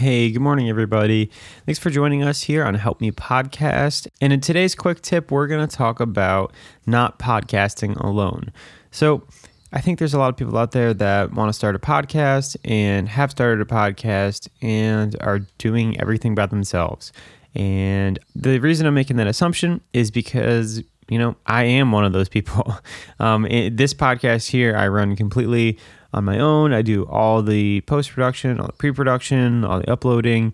Hey, good morning, everybody. Thanks for joining us here on Help Me Podcast. And in today's quick tip, we're going to talk about not podcasting alone. So, I think there's a lot of people out there that want to start a podcast and have started a podcast and are doing everything by themselves. And the reason I'm making that assumption is because, you know, I am one of those people. Um, this podcast here, I run completely on my own. I do all the post production, all the pre production, all the uploading,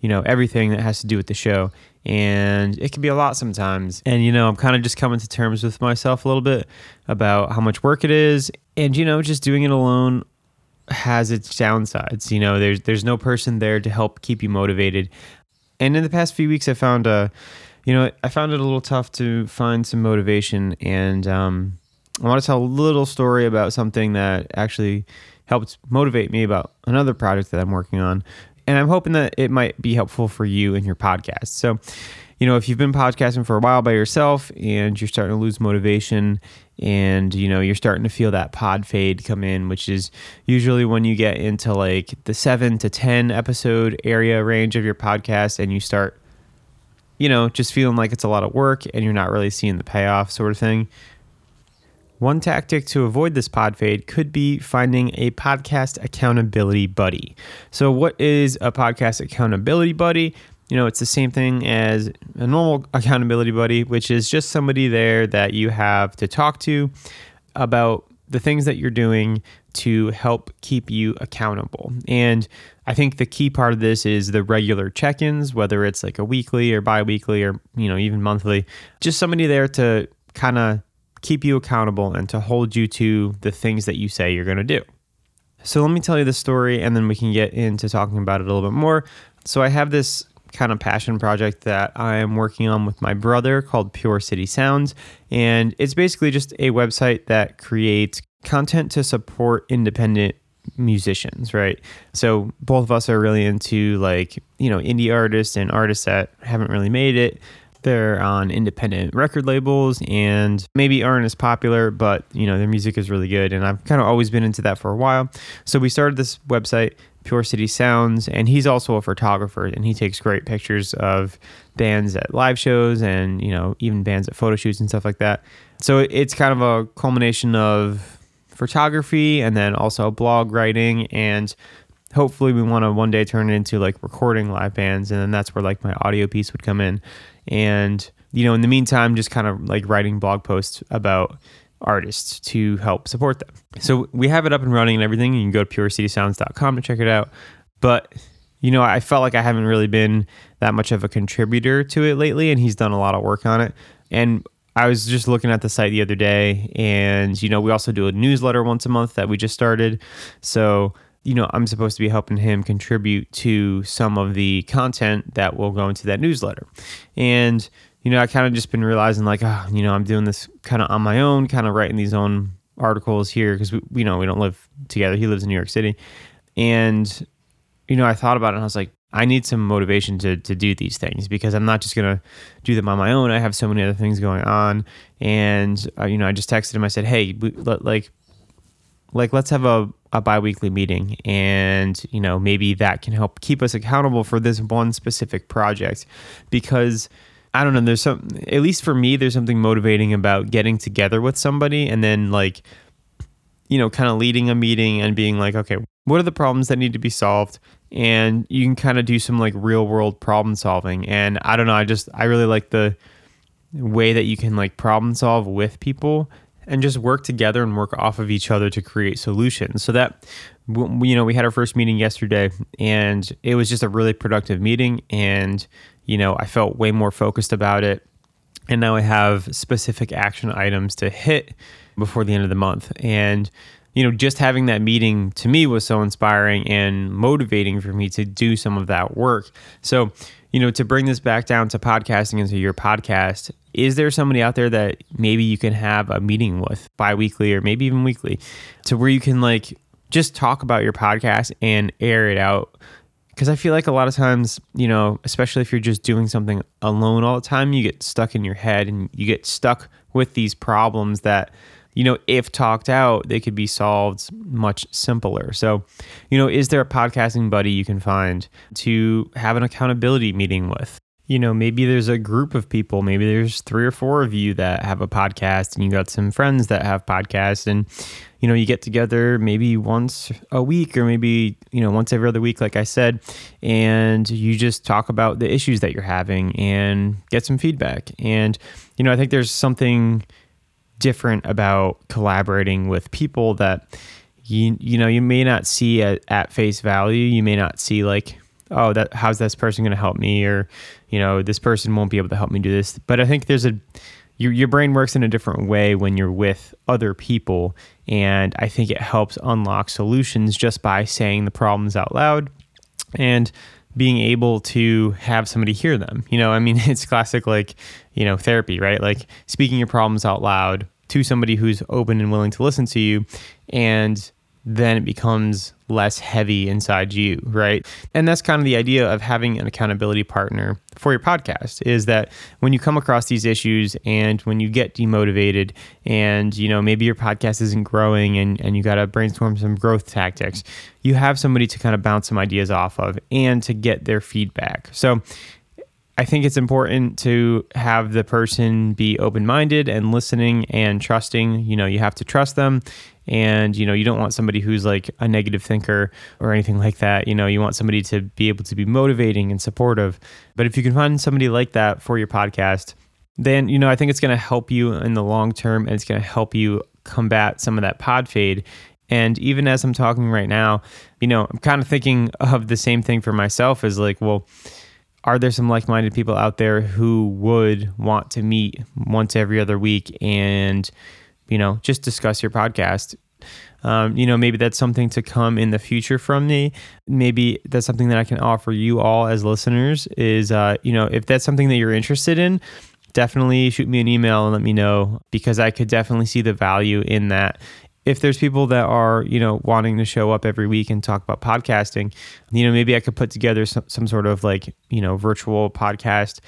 you know, everything that has to do with the show and it can be a lot sometimes. And you know, I'm kind of just coming to terms with myself a little bit about how much work it is, and you know, just doing it alone has its downsides. You know, there's there's no person there to help keep you motivated. And in the past few weeks, I found uh, you know, I found it a little tough to find some motivation, and um, I want to tell a little story about something that actually helped motivate me about another project that I'm working on and I'm hoping that it might be helpful for you in your podcast. So, you know, if you've been podcasting for a while by yourself and you're starting to lose motivation and, you know, you're starting to feel that pod fade come in, which is usually when you get into like the seven to 10 episode area range of your podcast and you start, you know, just feeling like it's a lot of work and you're not really seeing the payoff sort of thing. One tactic to avoid this pod fade could be finding a podcast accountability buddy. So, what is a podcast accountability buddy? You know, it's the same thing as a normal accountability buddy, which is just somebody there that you have to talk to about the things that you're doing to help keep you accountable. And I think the key part of this is the regular check-ins, whether it's like a weekly or bi-weekly or, you know, even monthly. Just somebody there to kind of keep you accountable and to hold you to the things that you say you're going to do. So let me tell you the story and then we can get into talking about it a little bit more. So I have this kind of passion project that I am working on with my brother called Pure City Sounds. And it's basically just a website that creates content to support independent musicians, right? So both of us are really into like, you know, indie artists and artists that haven't really made it. They're on independent record labels and maybe aren't as popular, but you know, their music is really good. And I've kind of always been into that for a while. So we started this website, Pure City Sounds, and he's also a photographer and he takes great pictures of bands at live shows and, you know, even bands at photo shoots and stuff like that. So it's kind of a culmination of photography and then also blog writing and hopefully we want to one day turn it into like recording live bands and then that's where like my audio piece would come in and you know in the meantime just kind of like writing blog posts about artists to help support them. So we have it up and running and everything. You can go to purecitysounds.com to check it out. But you know i felt like i haven't really been that much of a contributor to it lately and he's done a lot of work on it. And I was just looking at the site the other day, and you know, we also do a newsletter once a month that we just started. So you know, I'm supposed to be helping him contribute to some of the content that will go into that newsletter. And, you know, I kind of just been realizing like, oh, you know, I'm doing this kind of on my own, kind of writing these own articles here because we, you know, we don't live together. He lives in New York City. And, you know, I thought about it and I was like, I need some motivation to, to do these things because I'm not just going to do them on my own. I have so many other things going on. And, uh, you know, I just texted him. I said, hey, like, like let's have a, a bi-weekly meeting and you know maybe that can help keep us accountable for this one specific project. Because i don't know there's some at least for me there's something motivating about getting together with somebody and then like you know kind of leading a meeting and being like okay what are the problems that need to be solved? And you can kind of do some like real world problem solving. And i don't know i just i really like the way that you can like problem solve with people and just work together and work off of each other to create solutions. So that you know, we had our first meeting yesterday and it was just a really productive meeting and you know, I felt way more focused about it. And now I have specific action items to hit before the end of the month. And you know, just having that meeting to me was so inspiring and motivating for me to do some of that work. So, you know, to bring this back down to podcasting into your podcast, is there somebody out there that maybe you can have a meeting with bi-weekly or maybe even weekly to where you can like just talk about your podcast and air it out because I feel like a lot of times, you know, especially if you're just doing something alone all the time, you get stuck in your head and you get stuck with these problems that, you know, if talked out, they could be solved much simpler. So, you know, is there a podcasting buddy you can find to have an accountability meeting with? you know, maybe there's a group of people, maybe there's three or four of you that have a podcast and you got some friends that have podcasts and you know, you get together maybe once a week or maybe, you know, once every other week like I said, and you just talk about the issues that you're having and get some feedback. And you know, I think there's something different about collaborating with people that you you know, you may not see at, at face value, you may not see like oh that how's this person going to help me? Or you know this person won't be able to help me do this. But i think there's a your, your brain works in a different way when you're with other people. And i think it helps unlock solutions just by saying the problems out loud and being able to have somebody hear them. You know i mean it's classic like you know therapy right? Like speaking your problems out loud to somebody who's open and willing to listen to you and then it becomes less heavy inside you, right? And that's kind of the idea of having an accountability partner for your podcast is that when you come across these issues and when you get demotivated and you know maybe your podcast isn't growing and, and you got to brainstorm some growth tactics, you have somebody to kind of bounce some ideas off of and to get their feedback. So I think it's important to have the person be open minded and listening and trusting. You know, you have to trust them. And, you know, you don't want somebody who's like a negative thinker or anything like that. You know, you want somebody to be able to be motivating and supportive. But if you can find somebody like that for your podcast, then, you know, I think it's going to help you in the long term and it's going to help you combat some of that pod fade. And even as I'm talking right now, you know, I'm kind of thinking of the same thing for myself as like, well, are there some like-minded people out there who would want to meet once every other week and you know just discuss your podcast? Um, you know maybe that's something to come in the future from me. Maybe that's something that i can offer you all as listeners is uh, you know if that's something that you're interested in definitely shoot me an email and let me know because i could definitely see the value in that if there's people that are you know wanting to show up every week and talk about podcasting you know maybe i could put together some, some sort of like you know virtual podcast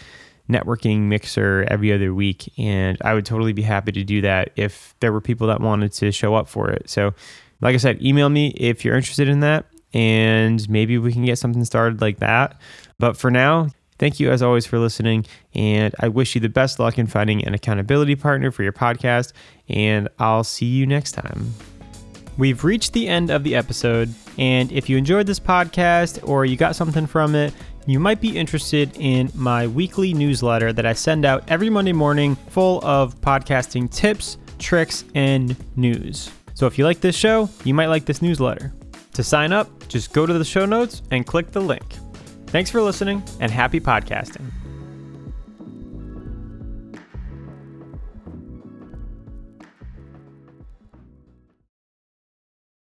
networking mixer every other week. And i would totally be happy to do that if there were people that wanted to show up for it. So like i said email me if you're interested in that and maybe we can get something started like that. But for now Thank you, as always, for listening. And I wish you the best luck in finding an accountability partner for your podcast. And I'll see you next time. We've reached the end of the episode. And if you enjoyed this podcast or you got something from it, you might be interested in my weekly newsletter that I send out every Monday morning, full of podcasting tips, tricks, and news. So if you like this show, you might like this newsletter. To sign up, just go to the show notes and click the link. Thanks for listening and happy podcasting.